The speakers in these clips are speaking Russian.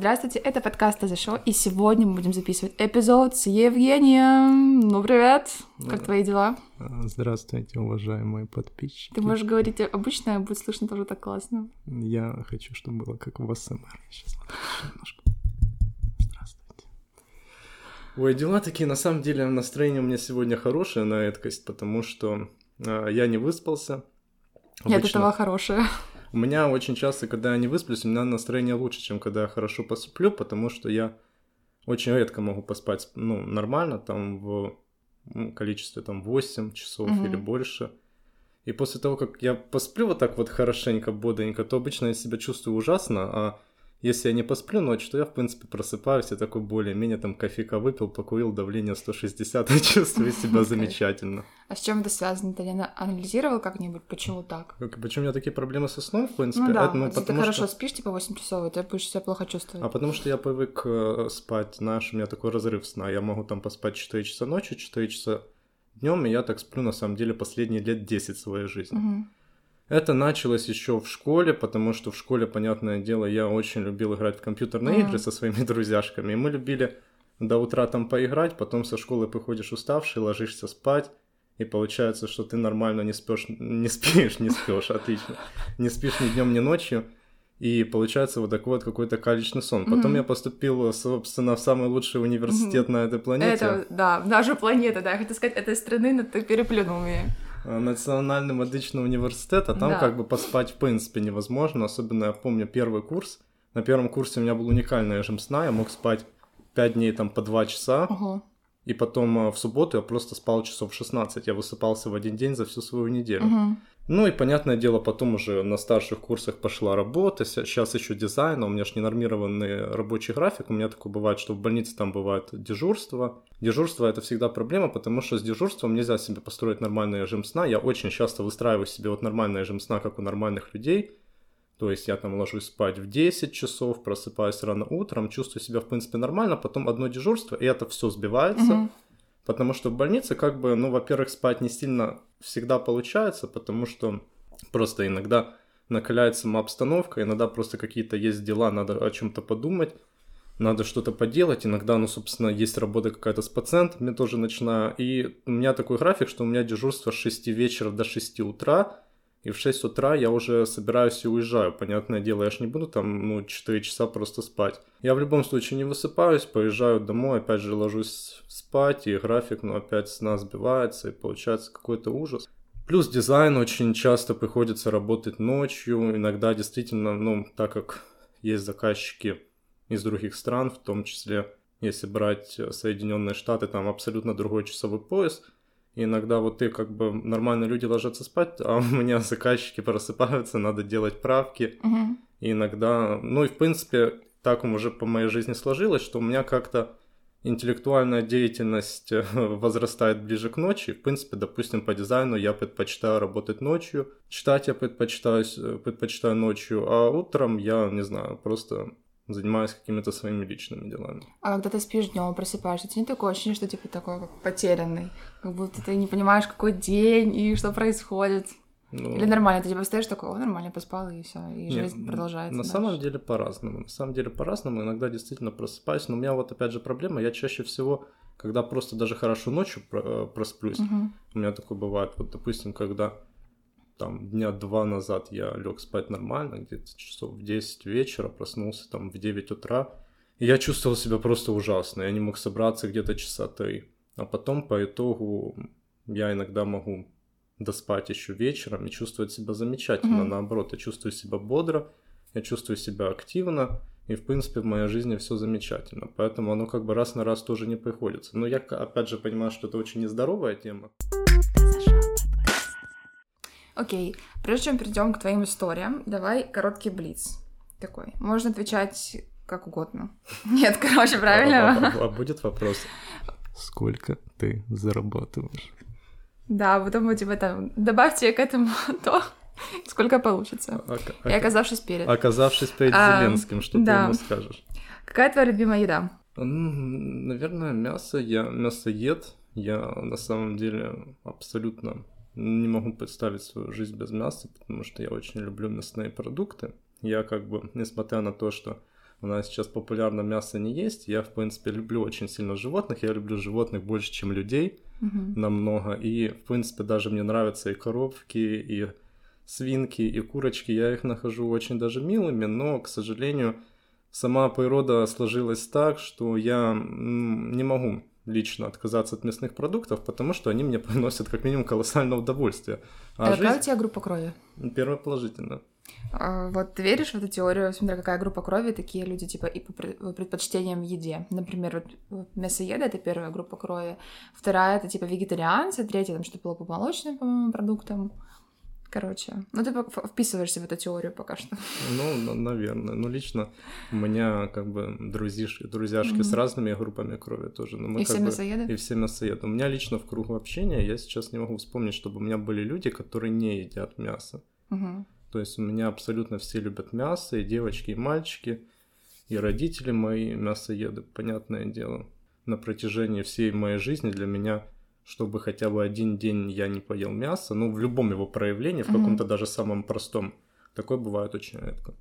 здравствуйте, это подкаст «За шоу», и сегодня мы будем записывать эпизод с Евгением. Ну, привет, как твои дела? Здравствуйте, уважаемые подписчики. Ты можешь говорить обычно, будет слышно тоже так классно. Я хочу, чтобы было как в СМР. Сейчас немножко. Здравствуйте. Ой, дела такие, на самом деле настроение у меня сегодня хорошее на редкость, потому что э, я не выспался. Обычно... Нет, этого хорошее. У меня очень часто, когда я не высплюсь, у меня настроение лучше, чем когда я хорошо посплю, потому что я очень редко могу поспать, ну, нормально, там, в ну, количестве, там, 8 часов угу. или больше. И после того, как я посплю вот так вот хорошенько, бодренько, то обычно я себя чувствую ужасно, а если я не посплю ночью, то я, в принципе, просыпаюсь и такой более-менее там кофейка выпил, покурил, давление 160, и чувствую себя замечательно. А с чем это связано? Ты анализировал как-нибудь, почему так? Почему у меня такие проблемы со сном, в принципе? Ну да, это, ну, если ты хорошо что... спишь, типа 8 часов, и ты будешь себя плохо чувствовать. А потому что я привык э, спать, знаешь, у меня такой разрыв сна. Я могу там поспать 4 часа ночью, 4 часа днем, и я так сплю, на самом деле, последние лет 10 своей жизни. Угу. Это началось еще в школе, потому что в школе, понятное дело, я очень любил играть в компьютерные mm-hmm. игры со своими друзьяшками. И мы любили до утра там поиграть, потом со школы приходишь уставший, ложишься спать, и получается, что ты нормально не спишь, не спишь, не спишь, отлично, не спишь ни днем, ни ночью, и получается вот такой вот какой-то калечный сон. Потом mm-hmm. я поступил, собственно, в самый лучший университет mm-hmm. на этой планете. Это, да, наша планета, да, я хотела сказать, этой страны, но ты переплюнул меня. Э, Национальный медичный университет, а там да. как бы поспать в принципе невозможно, особенно я помню первый курс. На первом курсе у меня был уникальный режим сна, я мог спать 5 дней там по 2 часа, угу. и потом э, в субботу я просто спал часов 16, я высыпался в один день за всю свою неделю. Угу. Ну и, понятное дело, потом уже на старших курсах пошла работа, сейчас еще дизайн, а у меня же ненормированный рабочий график, у меня такое бывает, что в больнице там бывает дежурство. Дежурство это всегда проблема, потому что с дежурством нельзя себе построить нормальный режим сна. Я очень часто выстраиваю себе вот нормальный режим сна, как у нормальных людей. То есть я там ложусь спать в 10 часов, просыпаюсь рано утром, чувствую себя в принципе нормально, потом одно дежурство, и это все сбивается. Угу. Потому что в больнице, как бы, ну, во-первых, спать не сильно всегда получается, потому что просто иногда накаляется обстановка, иногда просто какие-то есть дела, надо о чем-то подумать, надо что-то поделать. Иногда, ну, собственно, есть работа какая-то с пациентами, тоже начинаю. И у меня такой график, что у меня дежурство с 6 вечера до 6 утра, и в 6 утра я уже собираюсь и уезжаю. Понятное дело, я ж не буду там, ну, 4 часа просто спать. Я в любом случае не высыпаюсь, поезжаю домой, опять же ложусь спать, и график, ну, опять сна сбивается, и получается какой-то ужас. Плюс дизайн очень часто приходится работать ночью, иногда действительно, ну, так как есть заказчики из других стран, в том числе, если брать Соединенные Штаты, там абсолютно другой часовой пояс – иногда вот ты как бы нормальные люди ложатся спать, а у меня заказчики просыпаются, надо делать правки. Угу. И иногда, ну и в принципе, так уже по моей жизни сложилось, что у меня как-то интеллектуальная деятельность э, возрастает ближе к ночи. В принципе, допустим, по дизайну я предпочитаю работать ночью, читать я предпочитаю, э, предпочитаю ночью, а утром я, не знаю, просто занимаюсь какими-то своими личными делами. А когда ты спишь днем, просыпаешься, это не такое ощущение, что типа такой как потерянный, как будто ты не понимаешь, какой день и что происходит. Ну, Или нормально, ты типа стоишь такой, о, нормально, поспал, и все, и нет, жизнь продолжается. На дальше. самом деле по-разному. На самом деле по-разному. Иногда действительно просыпаюсь. Но у меня вот опять же проблема, я чаще всего, когда просто даже хорошо ночью э, просплюсь, угу. у меня такое бывает. Вот, допустим, когда там дня два назад я лег спать нормально, где-то часов в 10 вечера, проснулся там в 9 утра. И я чувствовал себя просто ужасно, я не мог собраться где-то часа три. А потом по итогу я иногда могу доспать еще вечером и чувствовать себя замечательно. Mm-hmm. Наоборот, я чувствую себя бодро, я чувствую себя активно, и в принципе в моей жизни все замечательно. Поэтому оно как бы раз на раз тоже не приходится. Но я опять же понимаю, что это очень нездоровая тема. Окей, прежде чем перейдем к твоим историям, давай короткий блиц такой. Можно отвечать как угодно. Нет, короче, правильно? А, а, а будет вопрос, сколько ты зарабатываешь? Да, потом вы типа там добавьте к этому то, сколько получится. А, а, И оказавшись перед. Оказавшись перед а, Зеленским, что да. ты ему скажешь? Какая твоя любимая еда? Наверное, мясо. Я мясоед. Я на самом деле абсолютно не могу представить свою жизнь без мяса, потому что я очень люблю мясные продукты. Я как бы, несмотря на то, что у нас сейчас популярно мясо не есть. Я, в принципе, люблю очень сильно животных. Я люблю животных больше, чем людей. Мгм. Намного. И, в принципе, даже мне нравятся и коровки, и свинки, и курочки. Я их нахожу очень даже милыми, но, к сожалению, сама природа сложилась так, что я не могу лично отказаться от мясных продуктов, потому что они мне приносят как минимум колоссальное удовольствие. А А какая у жизнь тебя группа крови? первое положительно. А, Вот ты веришь в эту теорию, смотря какая группа крови, такие люди, типа, и по пред- предпочтениям еде. Например, вот, мясоеды — это первая группа крови, вторая — это, типа, вегетарианцы, третья, там, что было по молочным, по-моему, продуктам. Короче, ну ты вписываешься в эту теорию пока что. Ну, на- наверное. Ну, лично у меня как бы друзишки, друзьяшки с Мгм. разными группами крови тоже. Но мы И все бы- мясоеды? И все мясоеды. У меня лично в кругу общения, я сейчас не могу вспомнить, чтобы у меня были люди, которые не едят мясо. Мгм. То есть у меня абсолютно все любят мясо, и девочки, и мальчики, и родители мои мясоеды, понятное дело. На протяжении всей моей жизни для меня, чтобы хотя бы один день я не поел мясо, ну, в любом его проявлении, в Мгм. каком-то даже самом простом, такое бывает очень редко.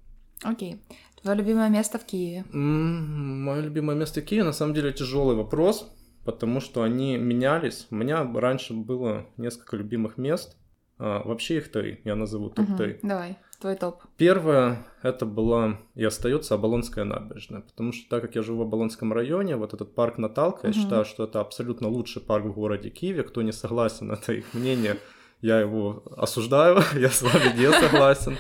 Окей. Твое любимое место в Киеве? Мое любимое место Киева на самом деле тяжелый вопрос, потому что они менялись. У меня раньше было несколько любимых мест. А, вообще их три, я назову топ-3. Мгм. Давай, твой топ. Первое это была и остается Оболонская набережная, потому что так как я живу в Оболонском районе, вот этот парк Наталка, я Мгм. считаю, что это абсолютно лучший парк в городе Киеве. Кто не согласен, это их мнение, я его осуждаю, я с вами не согласен.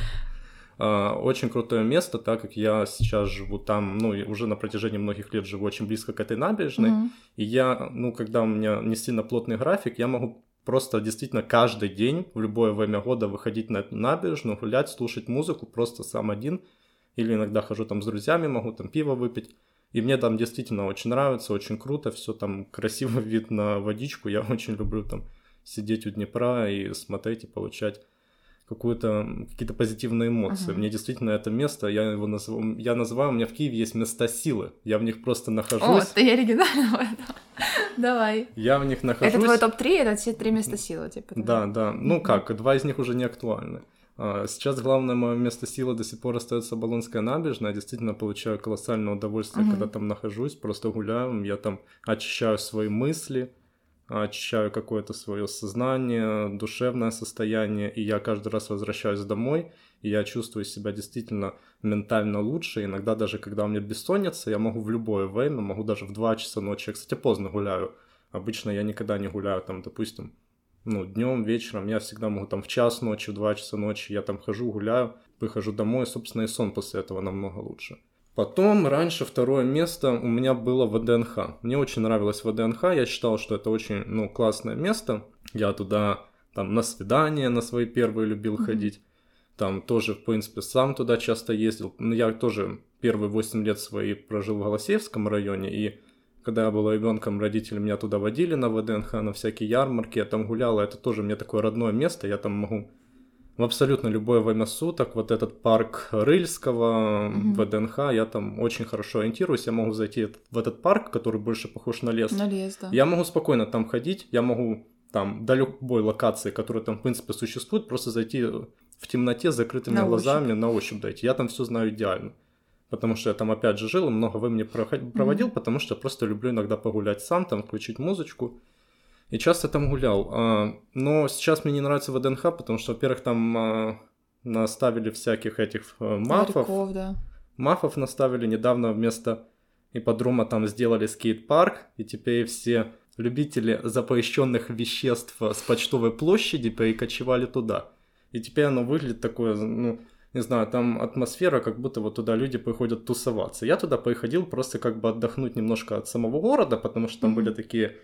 А, Очень крутое место, так как я сейчас живу там, ну, уже на протяжении многих лет живу очень близко к этой набережной. Мгм. И я, ну, когда у меня не сильно плотный график, я могу просто действительно каждый день в любое время года выходить на набережную, гулять, слушать музыку просто сам один. Или иногда хожу там с друзьями, могу там пиво выпить. И мне там действительно очень нравится, очень круто, все там красивый вид на водичку. Я очень люблю там сидеть у Днепра и смотреть и получать какую-то, какие-то позитивные эмоции. Мгм. Мне действительно это место, я его называю, я называю, у меня в Киеве есть места силы. Я в них просто О, нахожусь. ты оригинально в этом. Давай. Я в них нахожусь. Это твой топ-3, это все три места силы, типа. Да, да. Ну Мгм. как, два из них уже не актуальны. А, Сейчас главное мое место силы до сих пор остается Болонская набережная. Я действительно получаю колоссальное удовольствие, Мгм. когда там нахожусь, просто гуляю. Я там очищаю свои мысли, очищаю какое-то свое сознание, душевное состояние, и я каждый раз возвращаюсь домой, и я чувствую себя действительно ментально лучше. Иногда даже когда у меня бессонница, я могу в любое время, могу даже в 2 часа ночи. Я, кстати, поздно гуляю. Обычно я никогда не гуляю там, допустим, ну, днем, вечером, я всегда могу там в час ночи, в 2 часа ночи, я там хожу, гуляю, прихожу домой, собственно, и сон после этого намного лучше. Потом, раньше второе место у меня было ВДНХ. Мне очень нравилось ВДНХ, я считал, что это очень, ну, классное место. Я туда, там, на свидания на свои первые любил Мгм. ходить. Там тоже, в принципе, сам туда часто ездил. Но я тоже первые 8 лет свои прожил в Голосеевском районе, и когда я был ребенком, родители меня туда водили на ВДНХ, на всякие ярмарки, я там гулял, и это тоже мне такое родное место, я там могу в абсолютно любое время суток, вот этот парк Рыльского, Мгм. ВДНХ, я там очень хорошо ориентируюсь, я могу зайти в этот парк, который больше похож на лес, На лес, да. я могу спокойно там ходить, я могу там до любой локации, которая там в принципе существует, просто зайти в темноте с закрытыми На глазами, на ощупь дойти. Я там все знаю идеально. Потому что я там опять же жил и много времени проводил, потому что я просто люблю иногда погулять сам, там включить музычку. И часто там гулял. А, Но сейчас мне не нравится ВДНХ, потому что, во-первых, там а, наставили всяких этих э, мафов. Ларьков, да. Мафов наставили недавно вместо ипподрома там сделали скейт-парк, и теперь все любители запрещенных веществ с почтовой площади перекочевали туда. И теперь оно выглядит такое, ну, не знаю, там атмосфера, как будто вот туда люди приходят тусоваться. Я туда приходил просто как бы отдохнуть немножко от самого города, потому что там Мгм. были такие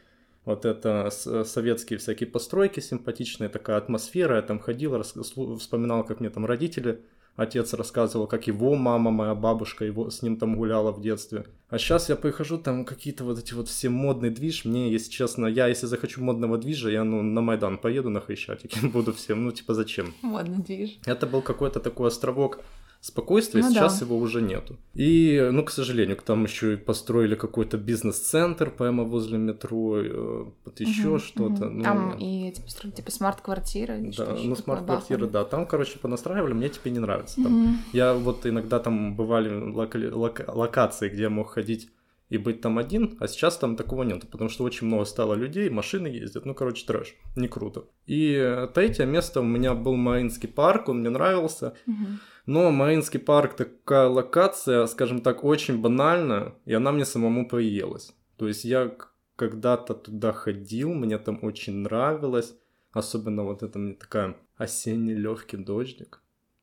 вот это с- советские всякие постройки симпатичные, такая атмосфера. Я там ходил, рас- вспоминал, как мне там родители Отец рассказывал, как его мама, моя бабушка его, с ним там гуляла в детстве. А сейчас я прихожу, там какие-то вот эти вот все модный движ. Мне, если честно, я, если захочу модного движа, я ну, на Майдан поеду на Хрещатике, буду всем, ну типа зачем? Модный движ. Это был какой-то такой островок спокойствия, ну, сейчас да. его уже нету. И, ну, к сожалению, там еще и построили какой-то бизнес-центр прямо возле метро, э, вот еще угу, что-то. Угу. Ну, там и типа, типа смарт-квартиры. Да, ну смарт-квартиры, да. Там, короче, понастраивали, мне теперь не нравится. Там. Угу. Я вот иногда там бывали лока- лока- локации, где я мог ходить и быть там один, а сейчас там такого нет, потому что очень много стало людей, машины ездят, ну, короче, трэш, не круто. И третье место у меня был Мариинский парк, он мне нравился, угу. но Мариинский парк такая локация, скажем так, очень банальная, и она мне самому приелась. То есть я когда-то туда ходил, мне там очень нравилось, особенно вот это мне такая осенний легкий дождик.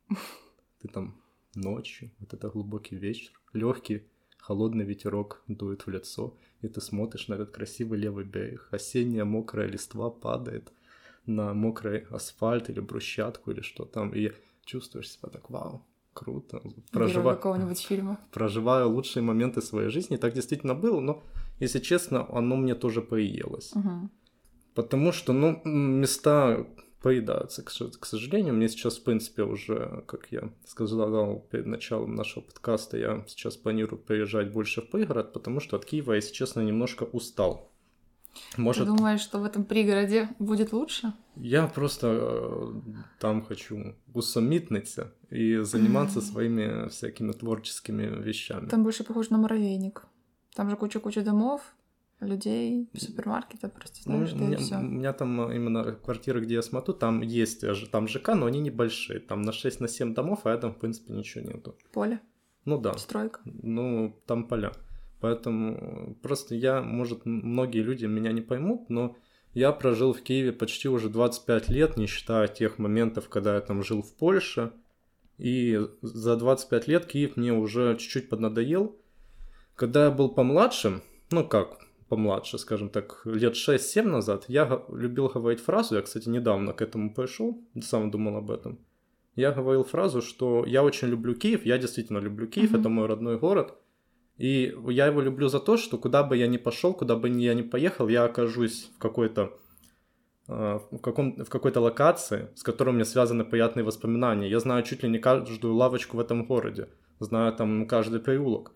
Ты там ночью, вот это глубокий вечер, легкий холодный ветерок дует в лицо, и ты смотришь на этот красивый левый берег. Осенняя мокрая листва падает на мокрый асфальт или брусчатку или что там, и чувствуешь себя так, вау, круто. Проживаю какого-нибудь фильма. Проживаю лучшие моменты своей жизни. Так действительно было, но, если честно, оно мне тоже приелось. Угу. Потому что, ну, места поедаются, к сожалению. Мне сейчас, в принципе, уже, как я сказал перед началом нашего подкаста, я сейчас планирую приезжать больше в пригород, потому что от Киева, если честно, немножко устал. Может... Ты думаешь, что в этом пригороде будет лучше? Я просто э, там хочу усомниться и заниматься mm-hmm. своими всякими творческими вещами. Там больше похоже на муравейник. Там же куча-куча домов, людей, супермаркета, просто знаешь, ну, что меня, все. у меня там э, именно квартира, где я смотрю, там есть э, там ЖК, но они небольшие. Там на 6 на 7 домов, а там, в принципе, ничего нету. Поле? Ну да. Стройка? Ну, там поля. Поэтому просто я, может, многие люди меня не поймут, но я прожил в Киеве почти уже 25 лет, не считая тех моментов, когда я там жил в Польше. И за 25 лет Киев мне уже чуть-чуть поднадоел. Когда я был помладше, ну как, помладше, скажем так, лет 6-7 назад, я любил говорить фразу, я, кстати, недавно к этому пришел, сам думал об этом. Я говорил фразу, что я очень люблю Киев, я действительно люблю Киев, mm-hmm. это мой родной город. И я его люблю за то, что куда бы я ни пошел, куда бы я ни поехал, я окажусь в какой-то э, в, каком, в какой-то локации, с которой у меня связаны приятные воспоминания. Я знаю чуть ли не каждую лавочку в этом городе, знаю там каждый переулок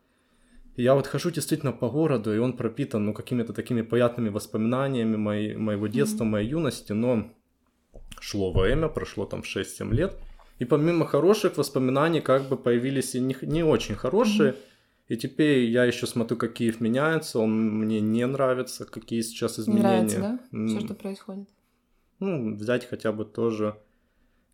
я вот хожу действительно по городу, и он пропитан, ну, какими-то такими приятными воспоминаниями моей, моего детства, mm-hmm. моей юности, но шло время, прошло там 6-7 лет, и помимо хороших воспоминаний, как бы появились и не, не очень хорошие, mm-hmm. И теперь я еще смотрю, как Киев меняется, он мне не нравится, какие сейчас изменения. Не нравится, да? Все, что происходит. Ну, взять хотя бы тоже.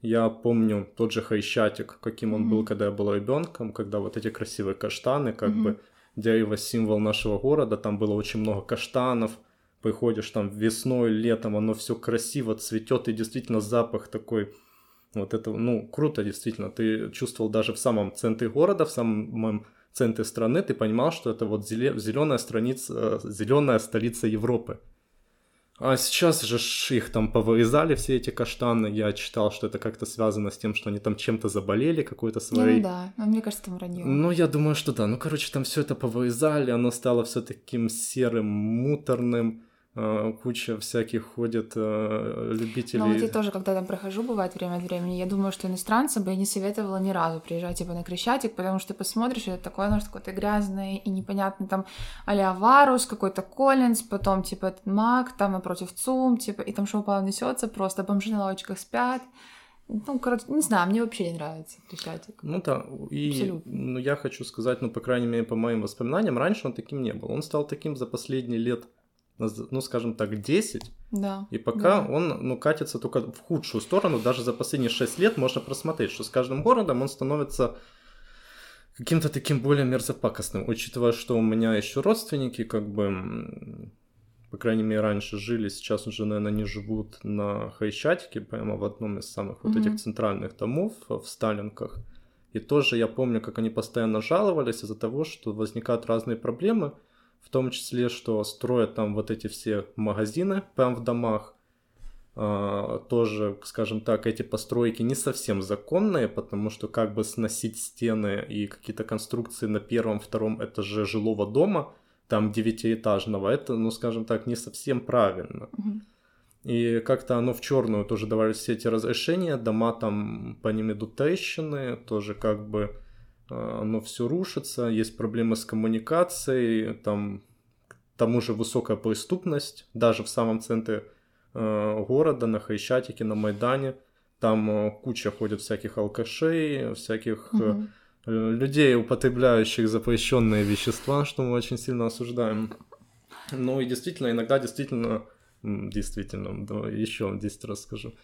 Я помню тот же Хайщатик, каким он mm-hmm. был, когда я был ребенком, когда вот эти красивые каштаны, как mm-hmm. бы дерево символ нашего города, там было очень много каштанов, приходишь там весной, летом, оно все красиво цветет, и действительно запах такой, вот это, ну, круто действительно, ты чувствовал даже в самом центре города, в самом центре страны, ты понимал, что это вот зеленая страница, зеленая столица Европы. А сейчас же их там повырезали, все эти каштаны. Я читал, что это как-то связано с тем, что они там чем-то заболели, какой-то своей... Ну да, но мне кажется, там вранье. Ну, я думаю, что да. Ну, короче, там все это повырезали, оно стало все таким серым, муторным. Э, куча всяких ходит э, любителей. Ну, вот я тоже, когда там прохожу, бывает время от времени, я думаю, что иностранцам бы я не советовала ни разу приезжать типа на Крещатик, потому что ты посмотришь, это такое, оно какое-то грязное и непонятно, там а Варус, какой-то Коллинз, потом типа этот Мак, там напротив ЦУМ, типа, и там шоу несется, просто бомжи на лавочках спят. Ну, короче, не знаю, мне вообще не нравится Крещатик. Ну да, и Абсолютно. ну, я хочу сказать, ну, по крайней мере, по моим воспоминаниям, раньше он таким не был. Он стал таким за последние лет ну, скажем так, 10. Да. И пока да. он, ну, катится только в худшую сторону, даже за последние 6 лет можно просмотреть, что с каждым городом он становится каким-то таким более мерзопакостным, учитывая, что у меня еще родственники, как бы, по крайней мере, раньше жили, сейчас уже, наверное, не живут на Хайчатике, прямо в одном из самых mm-hmm. вот этих центральных домов в Сталинках. И тоже я помню, как они постоянно жаловались из-за того, что возникают разные проблемы, в том числе, что строят там вот эти все магазины прямо в домах, Uh, тоже, скажем так, эти постройки не совсем законные, потому что как бы сносить стены и какие-то конструкции на первом, втором этаже жилого дома, там девятиэтажного, это, ну, скажем так, не совсем правильно. Mm-hmm. и как-то оно в черную тоже давали все эти разрешения, дома там по ним идут трещины, тоже как бы оно все рушится, есть проблемы с коммуникацией, там к тому же высокая преступность, даже в самом центре э, города, на Хрещатике, на Майдане, там э, куча ходит всяких алкашей, всяких угу. людей, употребляющих запрещенные вещества, что мы очень сильно осуждаем. Ну и действительно, иногда действительно Действительно, да, еще 10 раз скажу.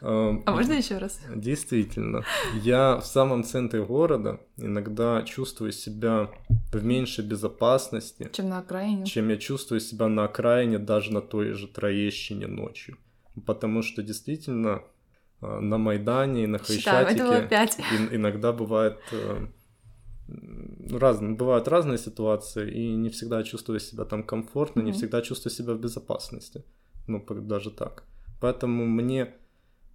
А можно еще раз? Действительно. Я в самом центре города иногда чувствую себя в меньшей безопасности, чем на окраине. Чем я чувствую себя на окраине даже на той же Троещине ночью. Потому что действительно а, на Майдане и на Хрещатике иногда бывает э, разные, бывают разные ситуации, и не всегда чувствую себя там комфортно, mm-hmm. не всегда чувствую себя в безопасности. Ну, даже так. Поэтому мне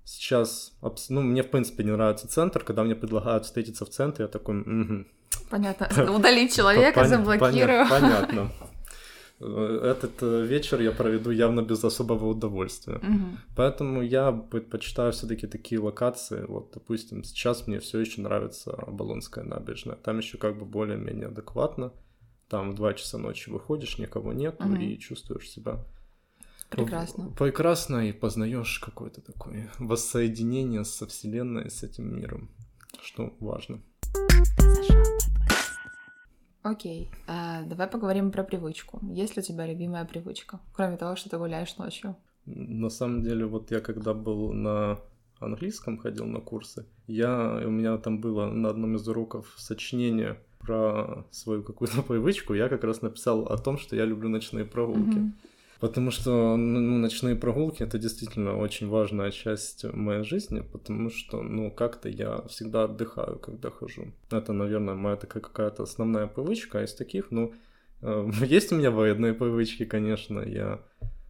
сейчас, ну, мне, в принципе, не нравится центр, когда мне предлагают встретиться в центре, я такой, угу. Понятно. Удалить человека, заблокирую. Понятно. Этот э, вечер я проведу явно без особого удовольствия. Угу. Поэтому я предпочитаю все-таки такие локации. Вот, допустим, сейчас мне все еще нравится Болонская набережная. Там еще как бы более-менее адекватно. Там в 2 часа ночи выходишь, никого нет, угу. и чувствуешь себя Прекрасно. Прекрасно, и познаешь какое-то такое воссоединение со Вселенной, с этим миром, что важно. Окей, а, давай поговорим про привычку. Есть ли у тебя любимая привычка, кроме того, что ты гуляешь ночью? На самом деле, вот я когда был на английском, ходил на курсы, я, у меня там было на одном из уроков сочинение про свою какую-то привычку, я как раз написал о том, что я люблю ночные прогулки. Mm-hmm. Потому что ну, ну, ночные прогулки это действительно очень важная часть моей жизни, потому что, ну, как-то я всегда отдыхаю, когда хожу. Это, наверное, моя такая какая-то основная привычка из таких, ну, э, есть у меня военные привычки, конечно, я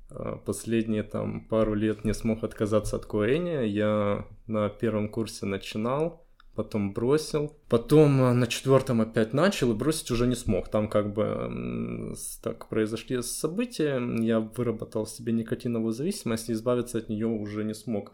э, последние там пару лет не смог отказаться от курения. Я на первом курсе начинал, потом бросил. Потом э, на четвертом опять начал и бросить уже не смог. Там как бы так произошли события, я выработал себе никотиновую зависимость и избавиться от нее уже не смог.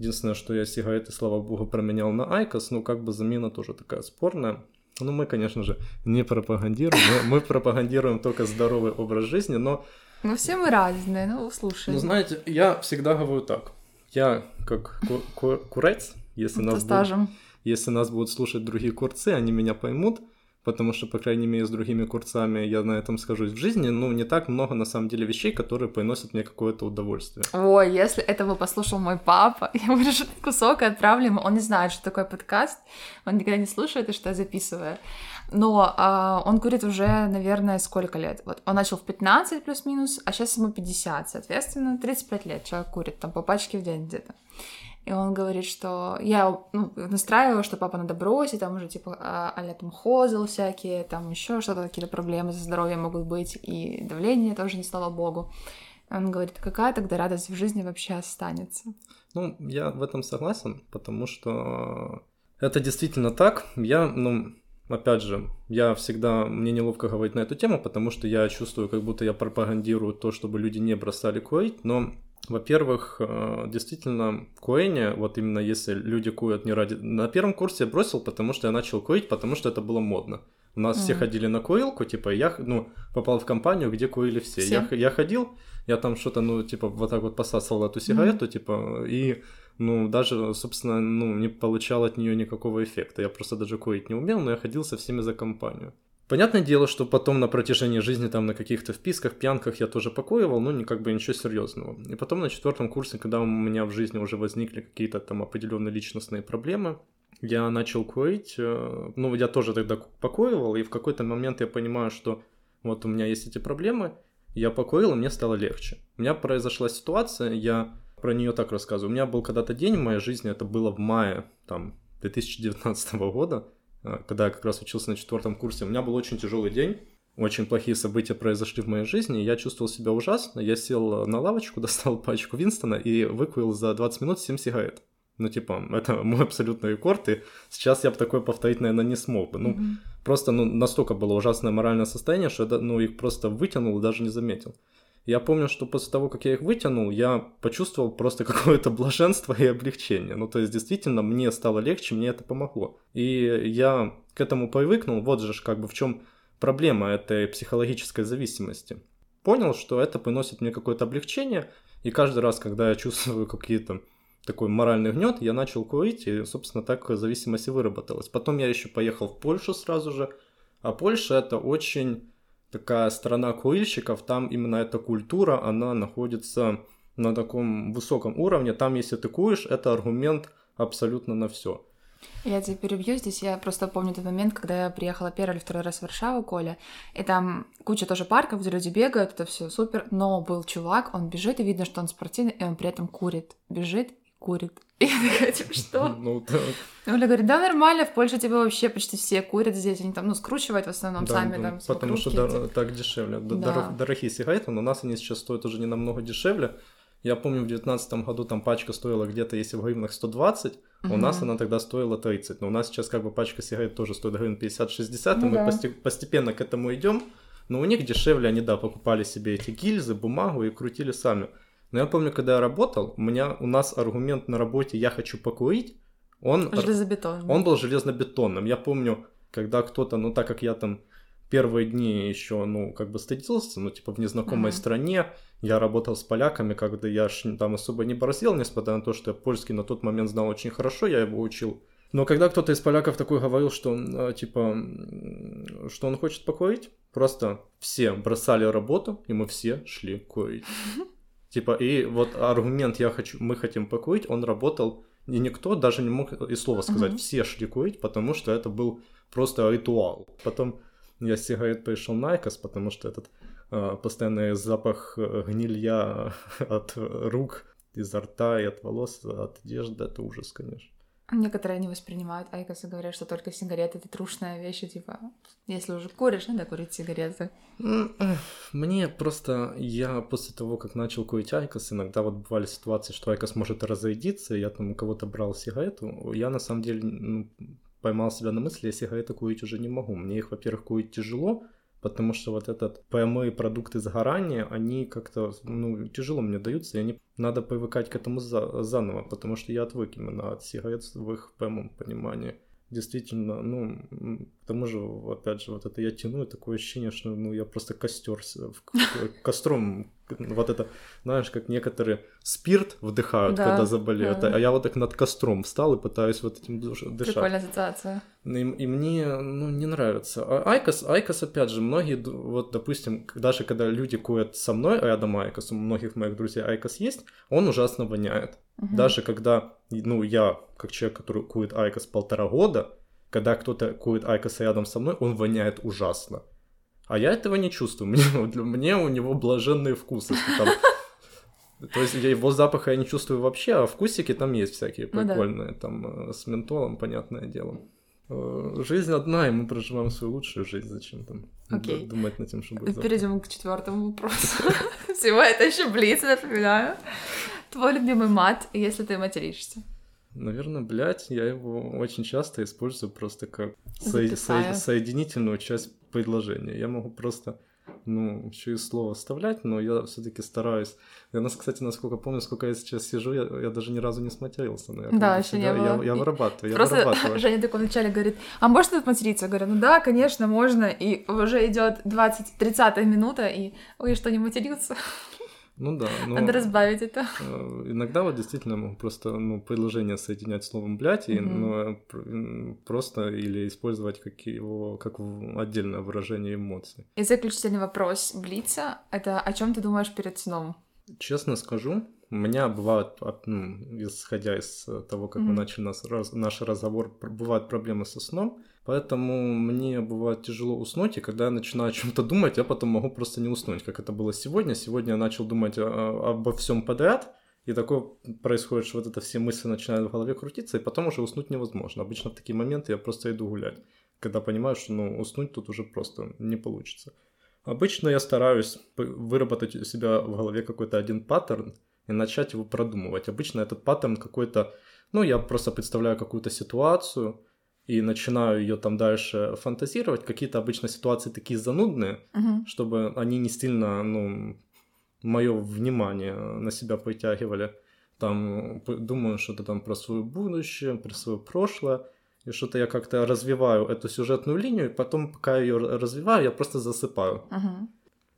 Единственное, что я сигареты, слава богу, променял на Айкос, ну как бы замена тоже такая спорная. Ну мы, конечно же, не пропагандируем, мы, мы пропагандируем только здоровый образ жизни, но... Ну все мы разные, ну слушай. Ну знаете, я всегда говорю так, я как ку- ку- курец, если нас стажем. Будет если нас будут слушать другие курцы, они меня поймут, потому что, по крайней мере, с другими курцами я на этом скажусь в жизни, ну, не так много, на самом деле, вещей, которые приносят мне какое-то удовольствие. Ой, если этого послушал мой папа, я вырежу кусок и отправлю ему. Он не знает, что такое подкаст, он никогда не слушает и что я записываю. Но а, он курит уже, наверное, сколько лет? Вот он начал в 15 плюс-минус, а сейчас ему 50, соответственно, 35 лет человек курит, там по пачке в день где-то. И он говорит, что я ну, настраиваю, что папа надо бросить, там уже типа а там хозел всякие, там еще что-то, какие-то проблемы со здоровьем могут быть, и давление тоже не слава богу. Он говорит, какая тогда радость в жизни вообще останется? Ну, я в этом согласен, потому что это действительно так. Я, ну, опять же, я всегда, мне неловко говорить на эту тему, потому что я чувствую, как будто я пропагандирую то, чтобы люди не бросали курить, но во-первых, э, действительно, курение, вот именно если люди курят не ради... На первом курсе я бросил, потому что я начал курить, потому что это было модно. У нас mm. все ходили на курилку, типа, я, ну, попал в компанию, где курили все. все? Я, я ходил, я там что-то, ну, типа, вот так вот посасывал эту сигарету, mm. типа, и, ну, даже, собственно, ну, не получал от нее никакого эффекта. Я просто даже курить не умел, но я ходил со всеми за компанию. Понятное дело, что потом на протяжении жизни там на каких-то вписках, пьянках я тоже покоивал, но не как бы ничего серьезного. И потом на четвертом курсе, когда у меня в жизни уже возникли какие-то там определенные личностные проблемы, я начал курить. Э, ну, я тоже тогда покоивал, и в какой-то момент я понимаю, что вот у меня есть эти проблемы, я покурил, и мне стало легче. У меня произошла ситуация, я про нее так рассказываю. У меня был когда-то день в моей жизни, это было в мае там 2019 года, когда я как раз учился на четвертом курсе, у меня был очень тяжелый день. Очень плохие события произошли в моей жизни, я чувствовал себя ужасно. Я сел на лавочку, достал пачку Винстона и выкурил за 20 минут 7 сигарет. Ну, типа, это мой абсолютный рекорд, и сейчас я бы такое повторить, наверное, не смог бы. Ну, mm-hmm. просто ну, настолько было ужасное моральное состояние, что я, ну, их просто вытянул и даже не заметил. Я помню, что после того, как я их вытянул, я почувствовал просто какое-то блаженство и облегчение. Ну, то есть, действительно, мне стало легче, мне это помогло. И я к этому привыкнул. Вот же как бы в чем проблема этой психологической зависимости. Понял, что это приносит мне какое-то облегчение, и каждый раз, когда я чувствую какие-то такой моральный гнет, я начал курить, и, собственно, так зависимость и выработалась. Потом я еще поехал в Польшу сразу же, а Польша это очень такая страна курильщиков, там именно эта культура, она находится на таком высоком уровне. Там, если ты куришь, это аргумент абсолютно на все. Я тебя перебью здесь. Я просто помню тот момент, когда я приехала первый или второй раз в Варшаву, Коля, и там куча тоже парков, где люди бегают, это все супер. Но был чувак, он бежит, и видно, что он спортивный, и он при этом курит. Бежит и курит. Я такая, типа, что? Ну, так. Оля говорит, да, нормально, в Польше типа вообще почти все курят здесь, они там, ну, скручивают в основном Да, сами да, там. потому что дор- так дешевле. Д- Да. дорог- дорогие сигареты, но у нас они сейчас стоят уже не намного дешевле. Я помню, в 2019 году там пачка стоила где-то, если в гривнах 120, у нас она тогда стоила 30. Но у нас сейчас как бы пачка сигарет тоже стоит гривен 50-60, Ну и мы да. посте- постепенно к этому идем. Но у них дешевле, они, да, покупали себе эти гильзы, бумагу и крутили сами. Но я помню, когда я работал, у меня, у нас аргумент на работе «я хочу покурить», он, Железобетон. он был железнобетонным. Я помню, когда кто-то, ну так как я там первые дни еще, ну, как бы стыдился, ну, типа в незнакомой Мгм. стране, я работал с поляками, когда я ж там особо не борзел, несмотря на то, что я польский на тот момент знал очень хорошо, я его учил. Но когда кто-то из поляков такой говорил, что, э, типа, что он хочет покурить, просто все бросали работу, и мы все шли курить. Типа, и вот аргумент «я хочу, мы хотим покурить», он работал, и никто даже не мог и слова сказать. Мгм. Все шли курить, потому что это был просто ритуал. Потом я с сигарет перешел на Айкос, потому что этот а, постоянный запах э, гнилья от рук, изо рта и от волос, от одежды, это ужас, конечно. Некоторые не воспринимают айкосы, говорят, что только сигареты это трушная вещь, и, типа, если уже куришь, надо курить сигареты. Мне просто, я после того, как начал курить Айкос, иногда вот бывали ситуации, что Айкос может разрядиться, я там у кого-то брал сигарету, я на самом деле ну, поймал себя на мысли, я сигареты курить уже не могу. Мне их, во-первых, курить тяжело, потому что вот этот прямые продукты сгорания, они как-то, ну, тяжело мне даются, и они, надо привыкать к этому за- заново, потому что я отвык именно от сигарет в их прямом понимании. Действительно, ну, к тому же, опять же, вот это я тяну, и такое ощущение, что, ну, я просто костер, костром, вот это, знаешь, как некоторые спирт вдыхают, Да, когда заболеют, да. а я вот так над костром встал и пытаюсь вот этим дышать. Прикольная ассоциация. И, и мне, ну, не нравится. А Айкос, Айкос, опять же, многие, вот, допустим, даже когда люди курят со мной рядом Айкос, у многих моих друзей Айкос есть, он ужасно воняет. Мгм. Даже когда, ну, я, как человек, который курит Айкос полтора года, когда кто-то курит Айкос рядом со мной, он воняет ужасно. А я этого не чувствую. Мне, мне у него блаженный вкус. если там- То есть его запаха я не чувствую вообще, а вкусики там есть всякие Ну да. прикольные, там э, с ментолом, понятное дело. Э, Жизнь одна, и мы проживаем свою лучшую жизнь. Зачем там д- думать над тем, что будет завтра? Перейдем к четвертому вопросу. Всего это еще блиц, напоминаю. Твой любимый мат, если ты материшься. Наверное, блядь, я его очень часто использую просто как со- со- соединительную часть предложения. Я могу просто, ну, еще и слово вставлять, но я все-таки стараюсь. Я, нас, кстати, насколько помню, сколько я сейчас сижу, я, я даже ни разу не смотрелся. Как Да, еще не было. Я, я вырабатываю, я Просто вырабатываю. Женя такой вначале говорит, а можно тут материться? Я говорю, ну да, конечно, можно. И уже идет 20-30 минута, и ой, что, не матерился? Ну да, но Надо разбавить это. э, иногда вот действительно могу просто, ну, предложение соединять словом блядь, и, ну, э, просто или использовать как его, как отдельное выражение эмоций. И заключительный вопрос Блица — это о чем ты думаешь перед сном? Честно скажу, у меня бывают, от- ну, исходя из э, того, как мы Мгм. начали нас, раз- наш разговор, бывают проблемы со сном, поэтому мне бывает тяжело уснуть, и когда я начинаю о чем-то думать, я потом могу просто не уснуть, как это было сегодня. Сегодня я начал думать о- обо всем подряд, и такое происходит, что вот это все мысли начинают в голове крутиться, и потом уже уснуть невозможно. Обычно в такие моменты я просто иду гулять, когда понимаю, что ну, уснуть тут уже просто не получится. Обычно я стараюсь выработать у себя в голове какой-то один паттерн и начать его продумывать. Обычно этот паттерн какой-то, ну, я просто представляю какую-то ситуацию и начинаю ее там дальше фантазировать. Какие-то обычно ситуации такие занудные, Мгм. чтобы они не сильно, ну, мое внимание на себя притягивали. Там думаю что-то там про свое будущее, про свое прошлое. И что-то я как-то развиваю эту сюжетную линию, и потом, пока ее развиваю, я просто засыпаю. Угу.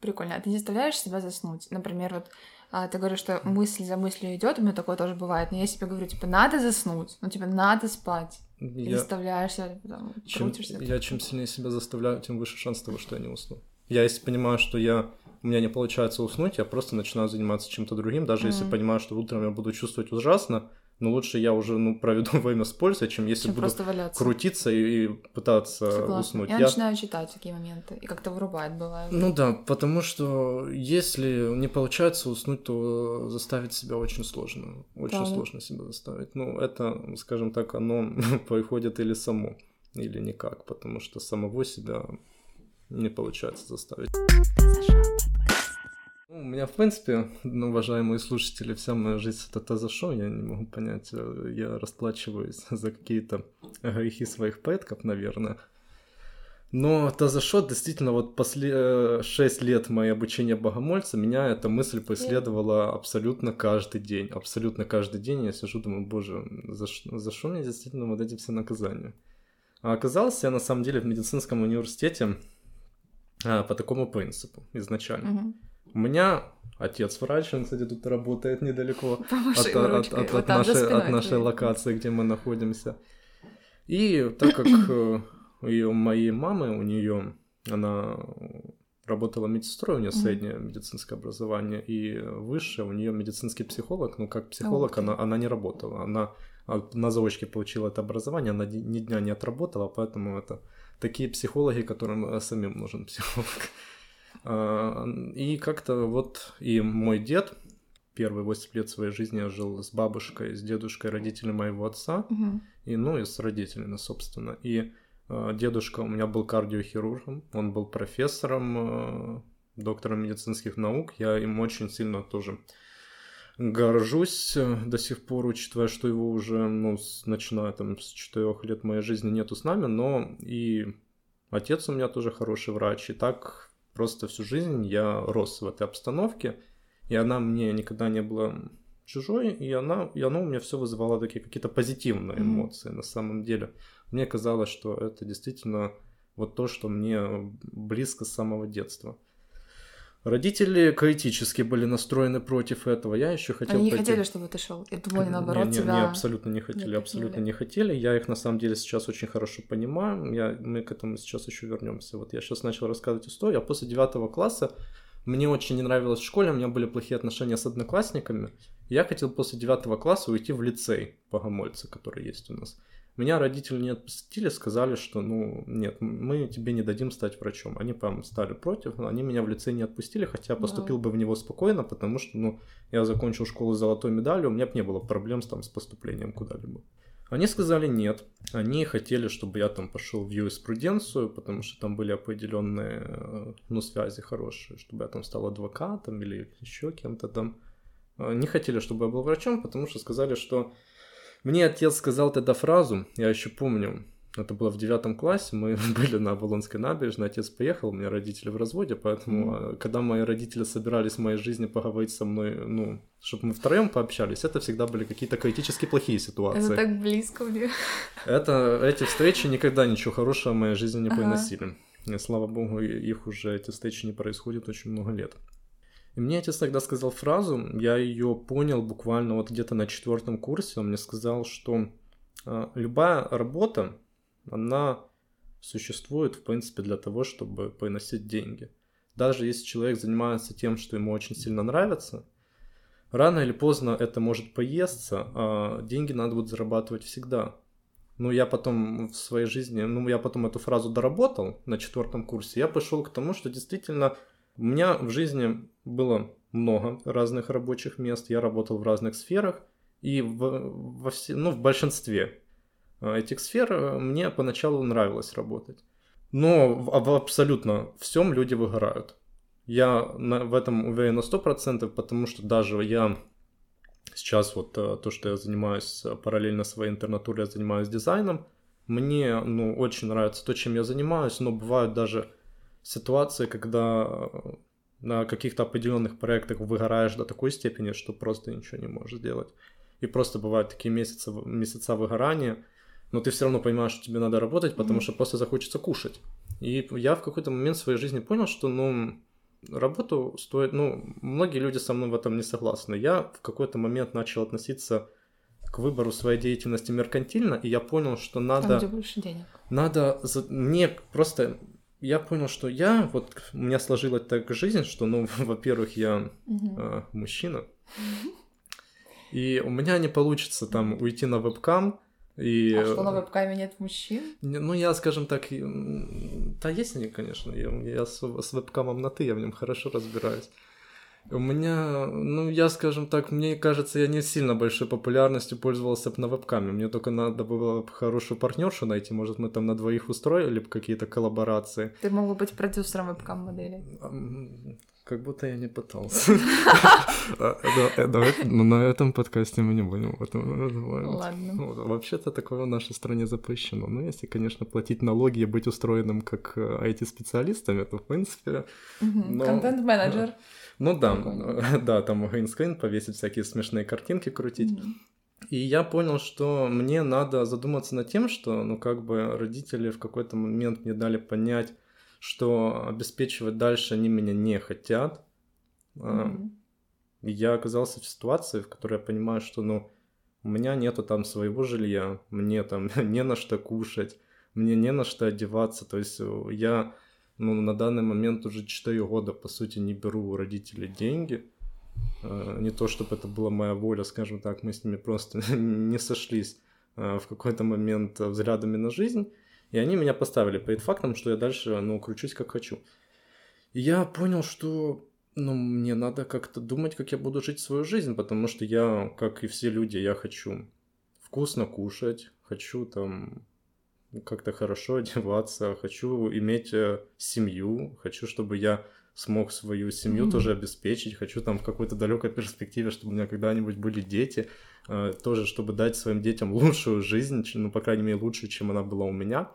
Прикольно. А ты не заставляешь себя заснуть? Например, вот ты говоришь, что мысль за мыслью идет, у меня такое тоже бывает, но я себе говорю, типа, надо заснуть, ну, типа, надо спать. Я... И заставляешь себя, там, чем, Я чем сильнее себя заставляю, тем выше шанс того, что я не усну. Я если понимаю, что я у меня не получается уснуть, я просто начинаю заниматься чем-то другим, даже mm-hmm. если понимаю, что утром я буду чувствовать ужасно, но лучше я уже ну, проведу время с пользой, чем если чем буду крутиться и, и пытаться Согласна. уснуть. Я, я начинаю читать такие моменты, и как-то вырубает бывает. Ну да, потому что если не получается уснуть, то заставить себя очень сложно. Очень Правда. сложно себя заставить. Ну, это, скажем так, оно приходит или само, или никак, потому что самого себя не получается заставить. Ну, у меня, в принципе, ну, уважаемые слушатели, вся моя жизнь это то, шоу, я не могу понять, э, я расплачиваюсь за какие-то грехи своих предков, наверное. Но Тазашот действительно вот после 6 э, лет моего обучения богомольца меня эта мысль преследовала абсолютно каждый день. Абсолютно каждый день я сижу, думаю, боже, за, за что мне действительно вот эти все наказания? А оказался я на самом деле в медицинском университете а, по такому принципу изначально. Угу. У меня отец врач, он, кстати, тут работает недалеко от, от, от, от, нашей, от нашей локации, где мы находимся. И так как э, у моей мамы, у нее она работала медсестрой, у нее среднее медицинское образование, и высшее у нее медицинский психолог, ну как психолог она, она не работала, она на заочке получила это образование, она ни дня не отработала, поэтому это такие психологи, которым э, самим нужен психолог. А, и как-то вот и мой дед, первые 8 лет своей жизни я жил с бабушкой, с дедушкой, родителями моего отца, угу. и ну и с родителями, собственно. И э, дедушка у меня был кардиохирургом, он был профессором, э, доктором медицинских наук. Я им очень сильно тоже горжусь э, до сих пор, учитывая, что его уже, ну, с, начиная там с 4 лет моей жизни нету с нами, но и отец у меня тоже хороший врач, и так Просто всю жизнь я рос в этой обстановке, и она мне никогда не была чужой, и она, и оно у меня все вызывало такие какие-то позитивные эмоции mm-hmm. на самом деле. Мне казалось, что это действительно вот то, что мне близко с самого детства. Родители критически были настроены против этого. Я еще хотел. Они не пойти... хотели, чтобы ты шел. Я думала, наоборот, не, не, тебя. Не, абсолютно не хотели, не абсолютно не хотели. Я их на самом деле сейчас очень хорошо понимаю. Я, мы к этому сейчас еще вернемся. Вот я сейчас начал рассказывать историю. А после девятого класса мне очень не нравилось в школе, у меня были плохие отношения с одноклассниками. Я хотел после девятого класса уйти в лицей Богомольца, который есть у нас. Меня родители не отпустили, сказали, что, ну, нет, мы тебе не дадим стать врачом. Они прям стали против, они меня в лицей не отпустили, хотя я поступил бы в него спокойно, потому что, ну, я закончил школу с золотой медалью, у меня бы не было проблем с, там, с поступлением куда-либо. Они сказали нет. Они хотели, чтобы я там пошел в юриспруденцию, потому что там были определенные, э, ну, связи хорошие, чтобы я там стал адвокатом или еще кем-то там. Не хотели, чтобы я был врачом, потому что сказали, что мне отец сказал тогда фразу, я еще помню, это было в девятом классе, мы были на Оболонской набережной, отец поехал, у меня родители в разводе, поэтому mm-hmm. когда мои родители собирались в моей жизни поговорить со мной, ну, чтобы мы втроем пообщались, это всегда были какие-то критически плохие ситуации. Это так близко мне. Это, эти встречи никогда ничего хорошего в моей жизни не ага. приносили. И слава богу, их уже, эти встречи не происходят очень много лет. И мне отец тогда сказал фразу, я ее понял буквально вот где-то на четвертом курсе. Он мне сказал, что э, любая работа, она существует, в принципе, для того, чтобы приносить деньги. Даже если человек занимается тем, что ему очень сильно нравится, рано или поздно это может поесться, а деньги надо будет зарабатывать всегда. Ну, я потом в своей жизни, ну, я потом эту фразу доработал на четвертом курсе, я пошел к тому, что действительно у меня в жизни было много разных рабочих мест, я работал в разных сферах, и в, во все, ну, в большинстве а, этих сфер э, мне поначалу нравилось работать. Но в, в абсолютно всем люди выгорают. Я на, в этом уверен на 100%, потому что даже я сейчас вот э, то, что я занимаюсь э, параллельно своей интернатуре, я занимаюсь дизайном, мне ну, очень нравится то, чем я занимаюсь, но бывают даже ситуации, когда на каких-то определенных проектах выгораешь до такой степени, что просто ничего не можешь сделать. И просто бывают такие месяцы, месяца выгорания, но ты все равно понимаешь, что тебе надо работать, потому mm-hmm. что просто захочется кушать. И я в какой-то момент в своей жизни понял, что, ну, работу стоит, ну, многие люди со мной в этом не согласны. Я в какой-то момент начал относиться к выбору своей деятельности меркантильно, и я понял, что надо... Там, где больше денег. Надо... Мне просто... Я понял, что я... Вот у меня сложилась так жизнь, что, ну, во-первых, я угу. э, мужчина, и у меня не получится там уйти на вебкам, и... А что на вебкаме нет мужчин? Ну, я, скажем так, да есть они, конечно, я, я с, с вебкамом на «ты», я в нем хорошо разбираюсь. У меня, ну, я, скажем так, мне кажется, я не сильно большой популярностью пользовался на вебкаме. Мне только надо было хорошую партнершу найти. Может, мы там на двоих устроили бы какие-то коллаборации. Ты мог бы быть продюсером вебкам-модели. Как будто я не пытался. Э, давай, ну, на этом подкасте мы не будем об этом Ладно. Вообще-то такое в нашей стране запрещено. Ну, если, конечно, платить налоги и быть устроенным как IT-специалистами, э, то, в принципе... Контент-менеджер. Ну да, да, там гринскрин повесить всякие смешные картинки крутить. И я понял, что мне надо задуматься над тем, что, ну, как бы родители в какой-то момент мне дали понять, что обеспечивать дальше они меня не хотят. Mm-hmm. Я оказался в ситуации, в которой я понимаю, что, ну, у меня нету там своего жилья, мне там не на что кушать, мне не на что одеваться. То есть э, я, ну, на данный момент уже 4 года, по сути, не беру у родителей деньги. А, не то, чтобы это была моя воля, скажем так, мы с ними просто не сошлись а, в какой-то момент взглядами на жизнь. И они меня поставили перед фактом, что я дальше, ну, кручусь как хочу. И я понял, что, ну, мне надо как-то думать, как я буду жить свою жизнь, потому что я, как и все люди, я хочу вкусно кушать, хочу там как-то хорошо одеваться, хочу иметь э, семью, хочу, чтобы я смог свою семью mm-hmm. тоже обеспечить, хочу там в какой-то далекой перспективе, чтобы у меня когда-нибудь были дети, э, тоже чтобы дать своим детям лучшую жизнь, ну, по крайней мере, лучшую, чем она была у меня.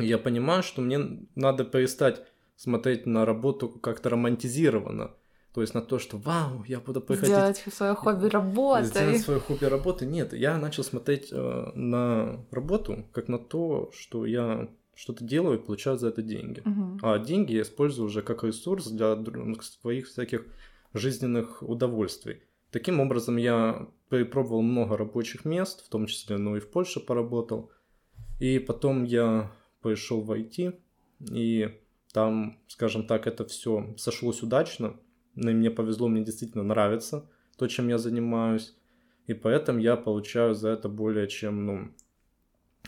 И я понимаю, что мне надо перестать смотреть на работу как-то романтизированно. То есть на то, что вау, я буду приходить... Сделать свое хобби работой. Сделать свое хобби работы. Нет, я начал смотреть э, на работу как на то, что я что-то делаю и получаю за это деньги. Угу. А деньги я использую уже как ресурс для своих всяких жизненных удовольствий. Таким образом, я перепробовал много рабочих мест, в том числе, ну и в Польше поработал. И потом я пришел в IT, и там, скажем так, это все сошлось удачно. Ну и мне повезло, мне действительно нравится то, чем я занимаюсь. И поэтому я получаю за это более чем, ну,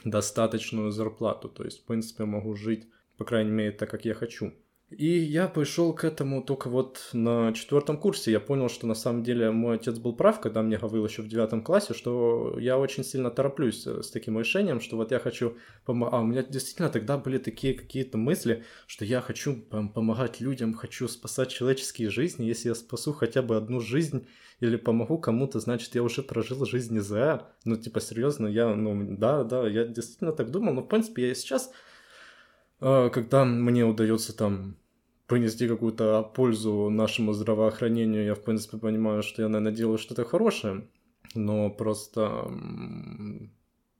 достаточную зарплату. То есть, в принципе, могу жить, по крайней мере, так, как я хочу. И я пришел к этому только вот на четвертом курсе. Я понял, что на самом деле мой отец был прав, когда мне говорил еще в девятом классе, что я очень сильно тороплюсь э, с таким решением, что вот я хочу помогать. А у меня действительно тогда были такие какие-то мысли, что я хочу помогать людям, хочу спасать человеческие жизни. Если я спасу хотя бы одну жизнь или помогу кому-то, значит, я уже прожил жизнь не зря. Ну, типа, серьезно, я, ну, да, да, я действительно так думал. Но, в принципе, я сейчас а, когда мне удается там принести какую-то пользу нашему здравоохранению, я, в принципе, понимаю, что я, наверное, делаю что-то хорошее, но просто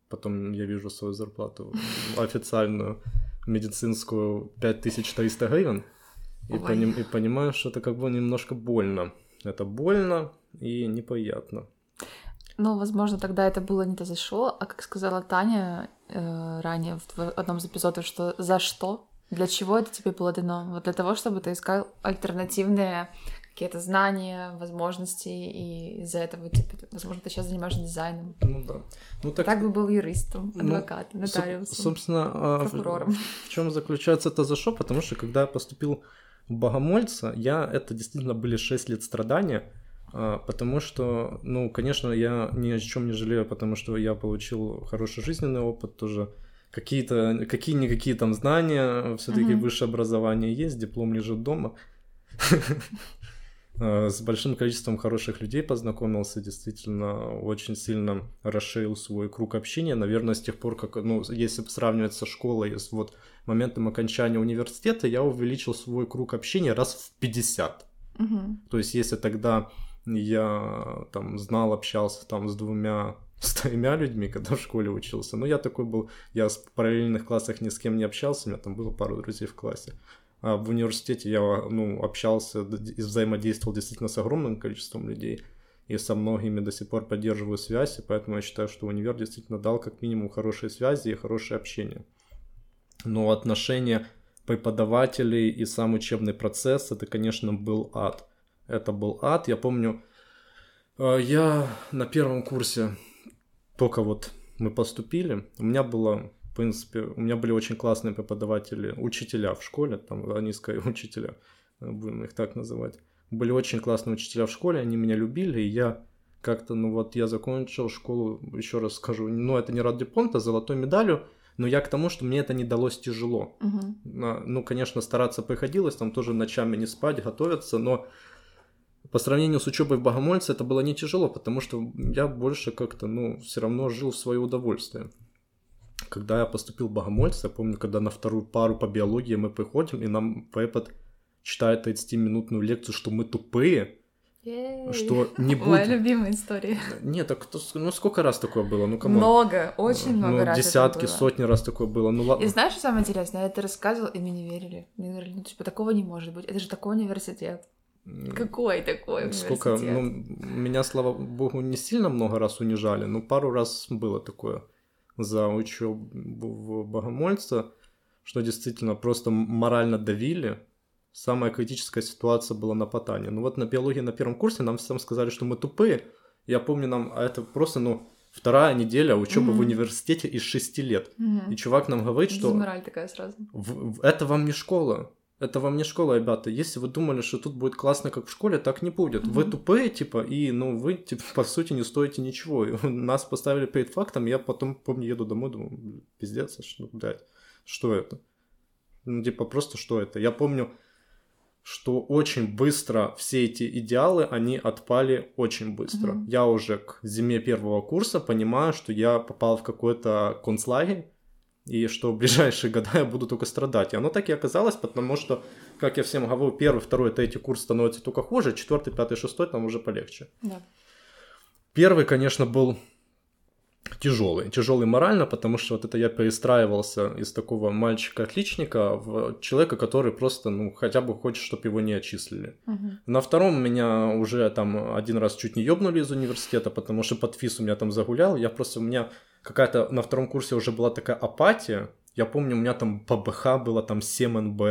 потом я вижу свою зарплату официальную, медицинскую, 5300 гривен, и, поним, и понимаю, что это как бы немножко больно. Это больно и неприятно. Ну, возможно, тогда это было не то за что, а как сказала Таня э, ранее в одном из эпизодов, что за что, для чего это тебе было дано? Вот для того, чтобы ты искал альтернативные какие-то знания, возможности, и из-за этого, типа, возможно, ты сейчас занимаешься дизайном. Ну да. Ну, так... так бы был юристом, адвокатом, ну, нотариусом, собственно, а, прокурором. В, в чем заключается это за что? Потому что когда я поступил в Богомольца, я, это действительно были 6 лет страдания, потому что, ну, конечно, я ни о чем не жалею, потому что я получил хороший жизненный опыт тоже. Какие-то, какие-никакие там знания, все-таки mm-hmm. высшее образование есть, диплом лежит дома. А, с большим количеством хороших людей познакомился, действительно очень сильно расширил свой круг общения. Наверное, с тех пор, как, ну, если сравнивать со школой, с вот моментом окончания университета, я увеличил свой круг общения раз в 50. Угу. То есть, если тогда я там знал, общался там с двумя с тремя людьми, когда в школе учился. Ну, я такой был, я в параллельных классах ни с кем не общался, у меня там было пару друзей в классе. А в университете я, ну, общался и взаимодействовал действительно с огромным количеством людей. И со многими до сих пор поддерживаю связь, и поэтому я считаю, что универ действительно дал как минимум хорошие связи и хорошее общение. Но отношения преподавателей и сам учебный процесс, это, конечно, был ад. Это был ад. Я помню, э, я на первом курсе только вот мы поступили, у меня было, в принципе, у меня были очень классные преподаватели, учителя в школе, там, английские учителя, будем их так называть. Были очень классные учителя в школе, они меня любили, и я как-то, ну вот, я закончил школу, еще раз скажу, ну, это не ради понта, золотой медалью, но я к тому, что мне это не далось тяжело. Угу. Ну, конечно, стараться приходилось, там тоже ночами не спать, готовиться, но по сравнению с учебой в Богомольце это было не тяжело, потому что я больше как-то, ну, все равно жил в свое удовольствие. Когда я поступил в Богомольце, я помню, когда на вторую пару по биологии мы приходим, и нам препод читает 30-минутную лекцию, что мы тупые, Ей. что не будет... Моя любимая история. Нет, так ну сколько раз такое было? Ну, кому? Много, очень много ну, раз десятки, сотни раз такое было. Ну, ладно. И знаешь, что самое интересное? Я это рассказывала, и мне не верили. Мне говорили, ну, типа, такого не может быть. Это же такой университет. Какой такой Сколько, ну, меня, слава богу, не сильно много раз унижали, но пару раз было такое за учебу в Богомольце, что действительно просто морально давили. Самая критическая ситуация была на Потане. Ну вот на биологии на первом курсе нам всем сказали, что мы тупые. Я помню нам, а это просто, ну, вторая неделя учебы Мгм. в университете из шести лет. Мгм. И чувак нам говорит, что Мораль такая сразу. в- в- это вам не школа. Это вам не школа, ребята. Если вы думали, что тут будет классно, как в школе, так не будет. Вы Мгм. тупые, типа, и, ну, вы, типа, по сути, не стоите ничего. И нас поставили перед фактом, я потом, помню, еду домой, думаю, «Блин, пиздец, а что, блядь, что это? Ну, типа, просто что это? Я помню, что очень быстро все эти идеалы, они отпали очень быстро. Мгм. Я уже к зиме первого курса понимаю, что я попал в какой-то концлагерь, и что в ближайшие года я буду только страдать. И оно так и оказалось, потому что, как я всем говорю, первый, второй, третий курс становится только хуже, четвертый, пятый, шестой там уже полегче. Да. Первый, конечно, был тяжелый. Тяжелый морально, потому что вот это я перестраивался из такого мальчика-отличника в человека, который просто, ну, хотя бы хочет, чтобы его не отчислили. Мгм. На втором меня уже там один раз чуть не ёбнули из университета, потому что подфис у меня там загулял. Я просто, у меня какая-то на втором курсе уже была такая апатия. Я помню, у меня там по БХ было там 7 НБ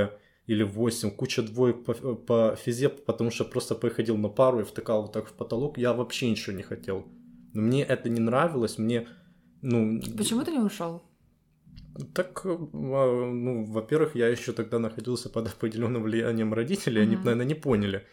или 8, куча двоек по, по физе, потому что просто приходил на пару и втыкал вот так в потолок. Я вообще ничего не хотел. Но мне это не нравилось, мне, ну... Почему ты не ушел? Так, э, а, ну, во-первых, я еще тогда находился под определенным влиянием родителей, они, Мгм. наверное, не поняли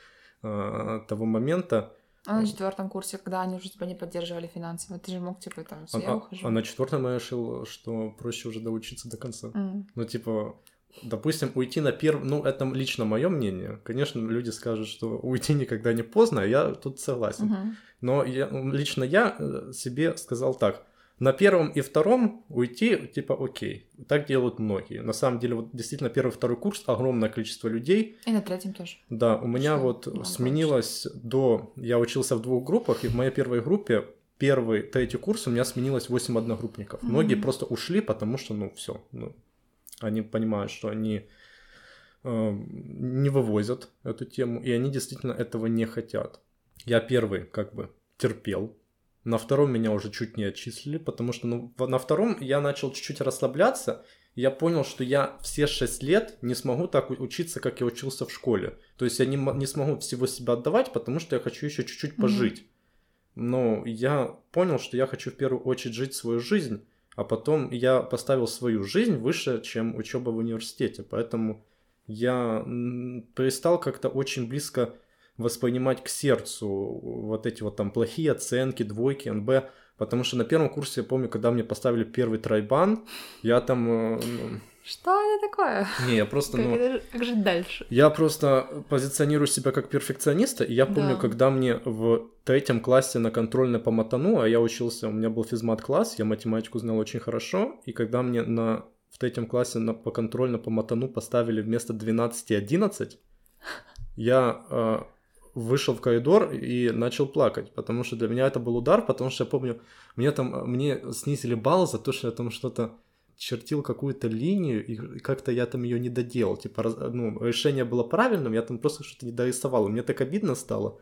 а, того момента. А на четвертом курсе, когда они уже тебя не поддерживали финансово, ты же мог, типа, там, А, я а- ухожу. а на четвертом я решил, что проще уже доучиться до конца. М. Ну, типа, допустим, уйти на первый... Ну, это лично мое мнение. Конечно, люди скажут, что уйти никогда не поздно, а я тут согласен. Мгм. Но я, лично я э, себе сказал так. На первом и втором уйти, типа, окей. Так делают многие. На самом деле, вот действительно, первый и второй курс, огромное количество людей. И на третьем тоже. Да, у меня Что вот вам сменилось до... Я учился в двух группах, и в моей первой группе первый, третий курс у меня сменилось 8 одногруппников. Многие Мгм. просто ушли, потому что, ну, все. Ну, они понимают, что они э, не вывозят эту тему, и они действительно этого не хотят. Я первый, как бы, терпел. На втором меня уже чуть не отчислили, потому что ну, на втором я начал чуть-чуть расслабляться, я понял, что я все шесть лет не смогу так учиться, как я учился в школе. То есть я не, не смогу всего себя отдавать, потому что я хочу еще чуть-чуть пожить. Но я понял, что я хочу в первую очередь жить свою жизнь, а потом я поставил свою жизнь выше, чем учеба в университете. Поэтому я перестал как-то очень близко воспринимать к сердцу вот эти вот там плохие оценки, двойки, НБ, потому что на первом курсе, я помню, когда мне поставили первый тройбан, я там... Что это такое? не, я просто, Как, ну... это- как жить дальше? Я просто позиционирую себя как перфекциониста, и я помню, Да. когда мне в третьем классе на контрольной по матану, а я учился, у меня был физмат-класс, я математику знал очень хорошо, и когда мне на, в третьем классе на, по контрольно по матану поставили вместо 12 11, я э, вышел в коридор и начал плакать, потому что для меня это был удар, потому что я помню, мне там, мне снизили балл за то, что я там что-то чертил какую-то линию, и как-то я там ее не доделал. Типа, ну, решение было правильным, я там просто что-то не дорисовал. И мне так обидно стало.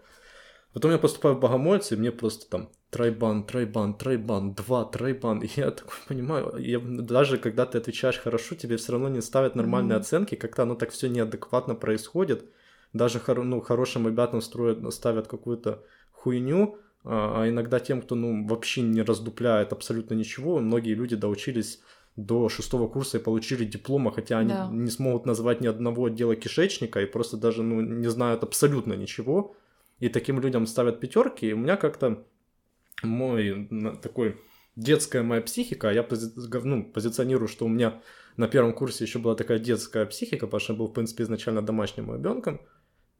Потом я поступаю в Богомольцы, и мне просто там тройбан, тройбан, тройбан, два, тройбан. И я такой понимаю, я, даже когда ты отвечаешь хорошо, тебе все равно не ставят нормальные mm-hmm. оценки, как-то оно так все неадекватно происходит. Даже ну, хорошим ребятам строят, ставят какую-то хуйню, а, а иногда тем, кто ну, вообще не раздупляет абсолютно ничего, многие люди доучились до шестого курса и получили дипломы, хотя они да. не смогут назвать ни одного отдела кишечника и просто даже ну, не знают абсолютно ничего. И таким людям ставят пятерки. И у меня как-то мой такой детская моя психика, я пози- ну, позиционирую, что у меня на первом курсе еще была такая детская психика, потому что я был, в принципе, изначально домашним ребенком.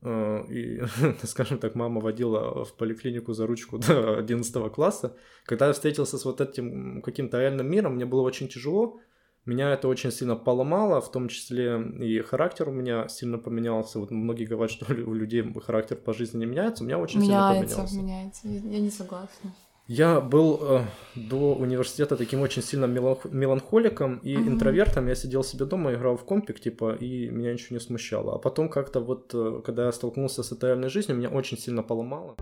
Э, и, скажем так, мама водила в поликлинику за ручку до 11 класса. Когда я встретился с вот этим каким-то реальным миром, мне было очень тяжело. Меня это очень сильно поломало, в том числе и характер у меня сильно поменялся. Вот многие говорят, что у людей характер по жизни не меняется, у меня очень меняется, сильно поменялся. Меняется, меняется. Я не согласна. Я был э, до университета таким очень сильно меланхоликом и mm-hmm. интровертом. Я сидел себе дома, играл в компик, типа, и меня ничего не смущало. А потом как-то вот, э, когда я столкнулся с этой реальной жизнью, меня очень сильно поломало.